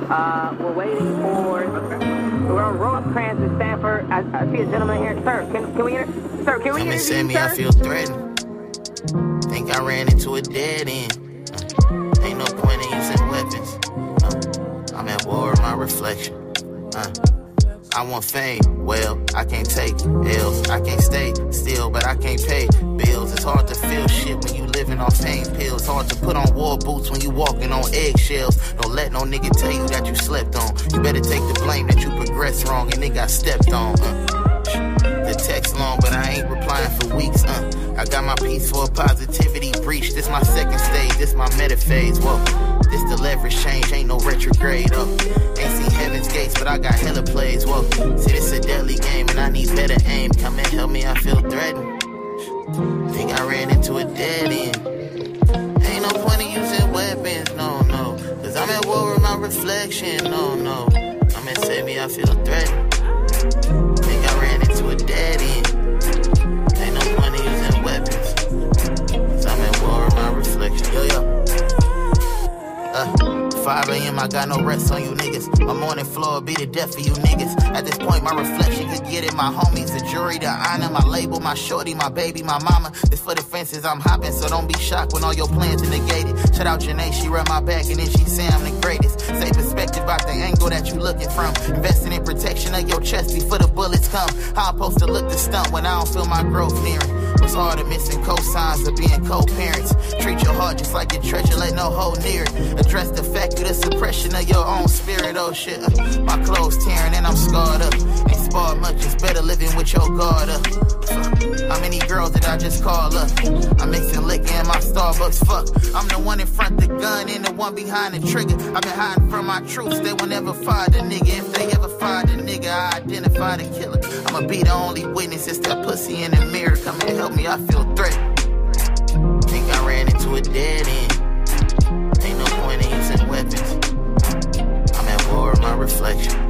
Uh, we're waiting for. We're on Rosecrans in Stanford. I, I see a gentleman here. Sir, can, can we inter- Sir, can we Come and interview send me, you, I feel threatened. Think I ran into a dead end. Uh, ain't no point in using weapons. Uh, I'm at war with my reflection. Uh, I want fame, well, I can't take L's. I can't stay still, but I can't pay bills. It's hard to feel shit when you living off pain pills. Hard to put on war boots when you walking on eggshells. Don't let no nigga tell you that you slept on. You better take the blame that you progressed wrong and then got stepped on. Uh, the text long, but I ain't replying for weeks. Uh, I got my piece for a positivity breach. This my second stage, this my meta phase. Whoa, this the leverage change, ain't no retrograde. Oh, ain't seen heaven's gates, but I got hella plays. Whoa, see, this a deadly game, and I need better aim. Come and help me, I feel threatened. Think I ran into a dead end. Ain't no point in using weapons, no, no. Cause I'm at war with my reflection, no, no. I'm at save me, I feel threatened. Think I ran into a dead end. Ain't no point in using weapons. I'm at war with my reflection, yo, yo. Uh. 5 a.m. I got no rest on you niggas. My morning floor be the death for you niggas. At this point, my reflection could get it. My homies, the jury, the honor, my label, my shorty, my baby, my mama. This for the fences I'm hopping, so don't be shocked when all your plans are negated. Shout out Janae, she run my back and then she say I'm the greatest. Say perspective about the angle that you looking from. Investing in protection of your chest before the bullets come. How I'm supposed to look the stunt when I don't feel my growth nearing. What's harder, missing cosigns of being co-parents? Treat your heart just like your treasure, let no hole near it. Address the fact of the suppression of your own spirit, oh shit. My clothes tearing and I'm scarred up. Ain't sparred much, it's better living with your guard up. How many girls did I just call up? I'm mixing liquor in my Starbucks, fuck. I'm the one in front the gun and the one behind the trigger. I've been hiding from my troops, they will never fire the nigga. If they ever fire the nigga, I identify the killer. I'ma be the only witness, it's that pussy in the mirror. Come and help me, I feel threatened. Think I ran into a dead end. Ain't no point in using weapons. I'm at war with my reflection.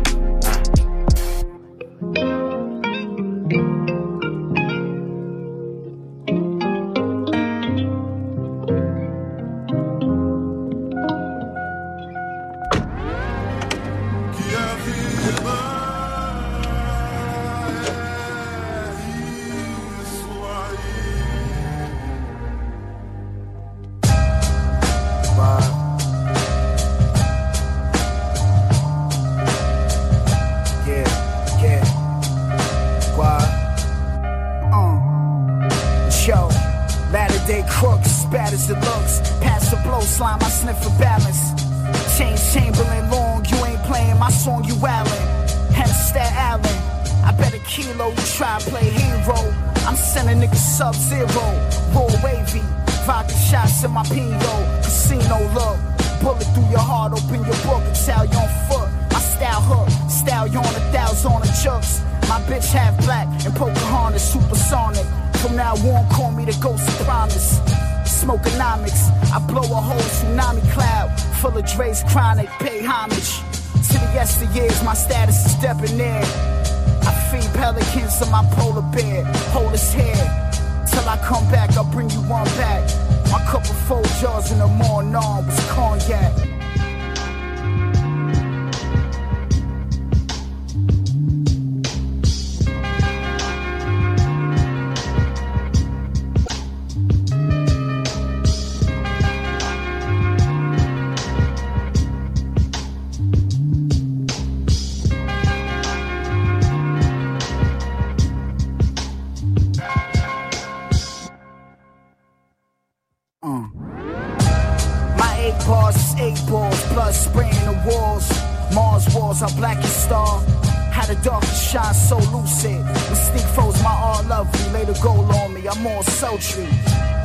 More sultry.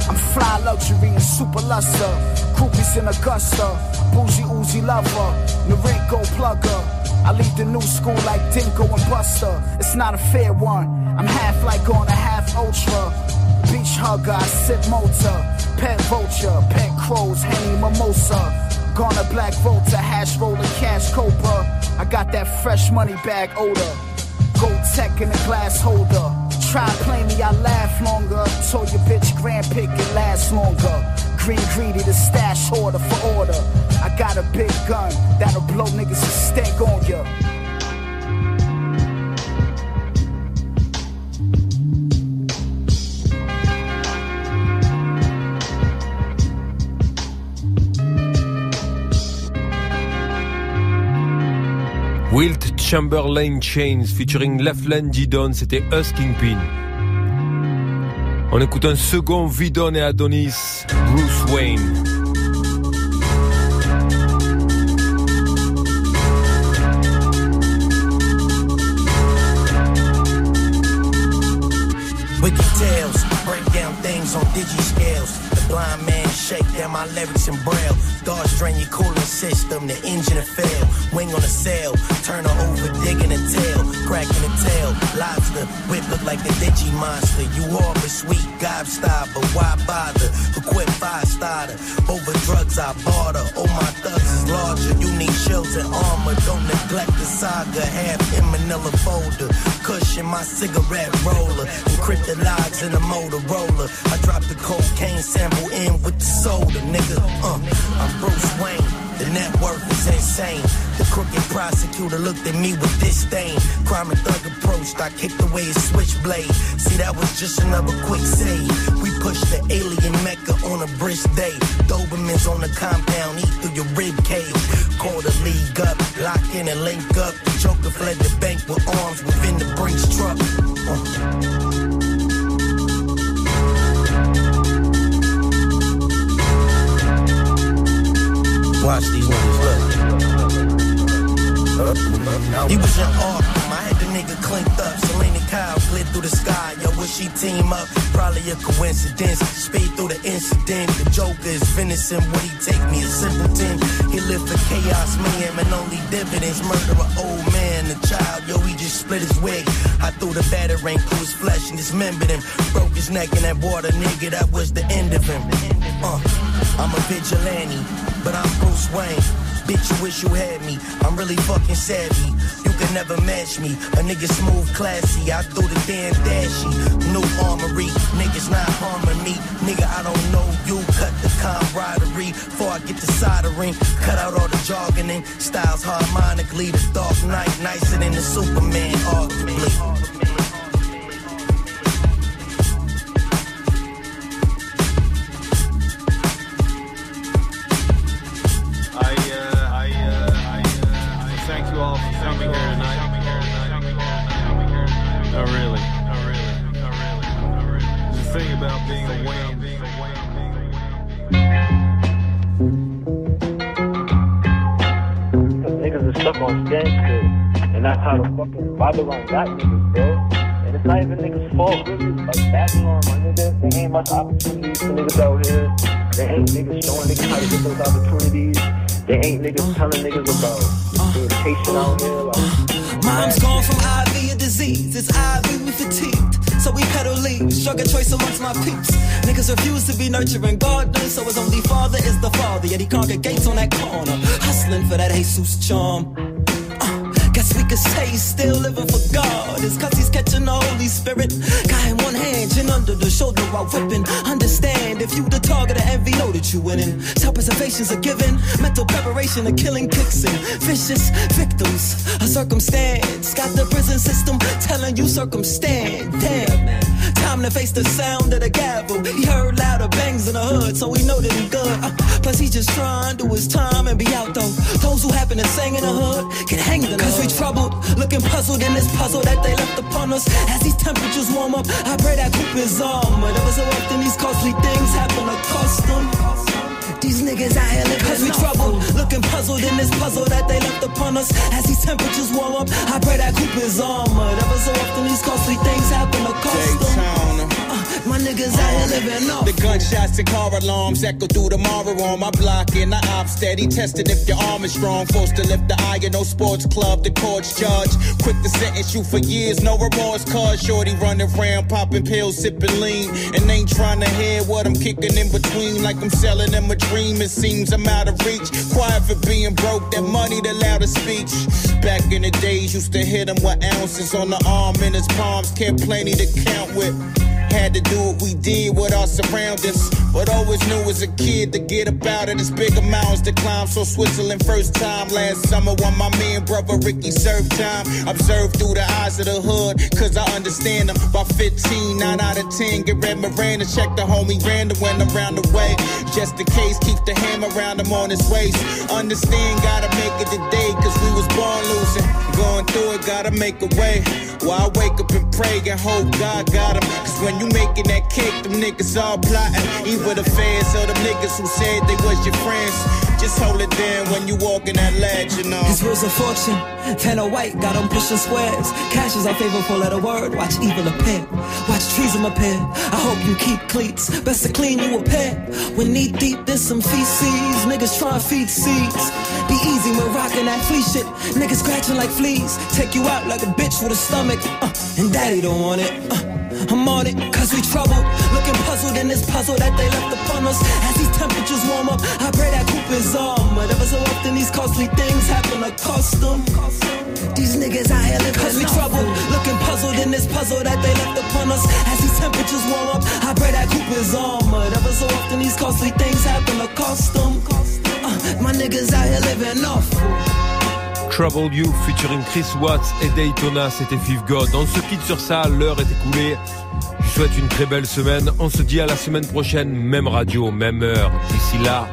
I'm fly luxury and super luster. Groupies in Augusta. Bougie Uzi lover. Narenko plugger. I lead the new school like Dinko and Buster. It's not a fair one. I'm half like on a half ultra. Beach hugger, I sip motor. Pet vulture, pet crows, hanging mimosa. Garner black volta, hash roller, cash cobra. I got that fresh money bag odor. Gold tech in a glass holder. Try to play me, I laugh longer. Told your bitch grand pick it lasts longer. Green greedy, the stash order for order. I got a big gun that'll blow niggas a stank on ya. Chamberlain Chains featuring Lefland Didon, c'était Us Kingpin. On écoute un second Vidon et Adonis, Bruce Wayne. Wicked tales, break down things on digi scales. The blind man shake down my lyrics in braille. Dodge drain your cooling system, the engine fail. Wing on the sail, turn her over, digging the tail, cracking the tail. Lobster, whip look like a digi monster. You but sweet, gobstopper, but why bother? Equip five starter, over drugs I barter. Oh my thugs is larger, you need shields and armor. Don't neglect the saga, half in manila folder. Cushion my cigarette roller, encrypted logs in a Motorola. I drop the cocaine sample in with the soda, nigga. Uh, I'm Bruce Wayne. The net worth is insane. The crooked prosecutor looked at me with disdain. Crime and thug approached, I kicked away his switchblade. See, that was just another quick save. We pushed the alien mecca on a brisk day. Dobermans on the compound, eat through your rib cage. Call the league up, lock in and link up. The Joker fled the bank with arms within the Brinks truck. Uh. Watch these niggas look. He was in Arkham, I had the nigga clinked up. Selina Kyle slid through the sky, yo, would she team up? Probably a coincidence. Speed through the incident. The Joker is venison, would he take me a simpleton? He lived for chaos, mayhem, and only dividends. Murder an old man, a child, yo, he just split his wig. I threw the battering through his flesh and dismembered him. Broke his neck in that water, nigga, that was the end of him. Uh, I'm a vigilante, but I'm Bruce Wayne. Bitch, you wish you had me. I'm really fucking savvy. You can never match me. A nigga smooth, classy. I do the damn dashy. New armory. Niggas not harming me. Nigga, I don't know you. Cut the camaraderie. Before I get the soldering. Cut out all the jargoning. Styles harmonically. The dark knight. Nicer than the Superman, arguably. Babylon got niggas, bro. And it's not even niggas' fault, really. Like Babylon, my nigga. There ain't much opportunities for niggas out here. There ain't niggas showing niggas how to get those opportunities. There ain't niggas telling niggas about being out here. Like, Mom's gone from IV a disease, it's IV we fatigued. So we pedal leaves, struggle choice amongst my peeps. Niggas refuse to be nurturing gardeners, so his only father is the father. Yet he congregates on that corner, hustling for that Jesus charm. He's still living for God. It's cause he's catching the Holy Spirit. Guy in one hand, chin under the shoulder while whipping. Understand if you the target of envy, know that you winning. Self preservation's a given. Mental preparation, a killing kicks in. Vicious victims, a circumstance. Got the prison system telling you circumstance. Damn. Time to face the sound of the gavel. He heard bangs in the hood, so he know that he good. Uh, plus, he just trying to do his time and be out though. Those who happen to sing in the hood get hanged in the Cause we troubled, looking puzzled in this puzzle that they left upon us. As these temperatures warm up, I pray that coop is armored. Ever so often, these costly things happen to cost them. These niggas out here living Cause we troubled, looking puzzled in this puzzle that they left upon us. As these temperatures warm up, I pray that coop is armored. Ever so often, these costly things happen to cost them. Uh, my niggas out living off. The gunshots and car alarms echo through the morrow on my block. And the op steady testing if your arm is strong. Forced to lift the iron, no sports club, the court's judge. Quick to sentence you for years, no remorse. Cause shorty running around, popping pills, sipping lean. And ain't trying to hear what I'm kicking in between. Like I'm selling them a dream, it seems I'm out of reach. Quiet for being broke, that money, the loudest speech. Back in the days, used to hit him with ounces on the arm in his palms. Kept plenty to count with. Had to do what we did with our surroundings. But always knew as a kid to get about it. It's bigger mountains to climb. So Switzerland first time last summer when my man brother Ricky served time. Observed through the eyes of the hood, cause I understand them. By 15, 9 out of 10, get red Miranda. Check the homie random when I'm round the way. Just in case, keep the hammer around him on his waist. Understand, gotta make it today, cause we was born losing. Going through it, gotta make a way. While I wake up and pray and hope God got him. Cause when you making that cake, them niggas all plotting. Either the fans or them niggas who said they was your friends. Just hold it down when you walk in that ledge, you know. His rules of fortune, Tanner White got him pushing squares. Cash is our favorite four letter word. Watch evil appear. Watch treason appear. I hope you keep cleats. Best to clean you a pair. When knee deep in some feces, niggas try to feed seeds. Be easy when rocking that flea shit. Niggas scratching like fleas. Take you out like a bitch with a stomach. Uh, and daddy don't want it. Uh, I'm on it, cause we troubled. Looking puzzled in this puzzle that they left upon us. As these temperatures warm up, I pray that coop is on. But ever so often, these costly things happen cost them. These niggas out here living Cause we troubled, looking puzzled in this puzzle that they left upon us. As these temperatures warm up, I pray that coop is on. But ever so often, these costly things happen cost them. Uh, my niggas out here living off. Trouble You featuring Chris Watts et Daytona, c'était Fifth God. On se quitte sur ça, l'heure est écoulée. Je souhaite une très belle semaine. On se dit à la semaine prochaine, même radio, même heure. D'ici là,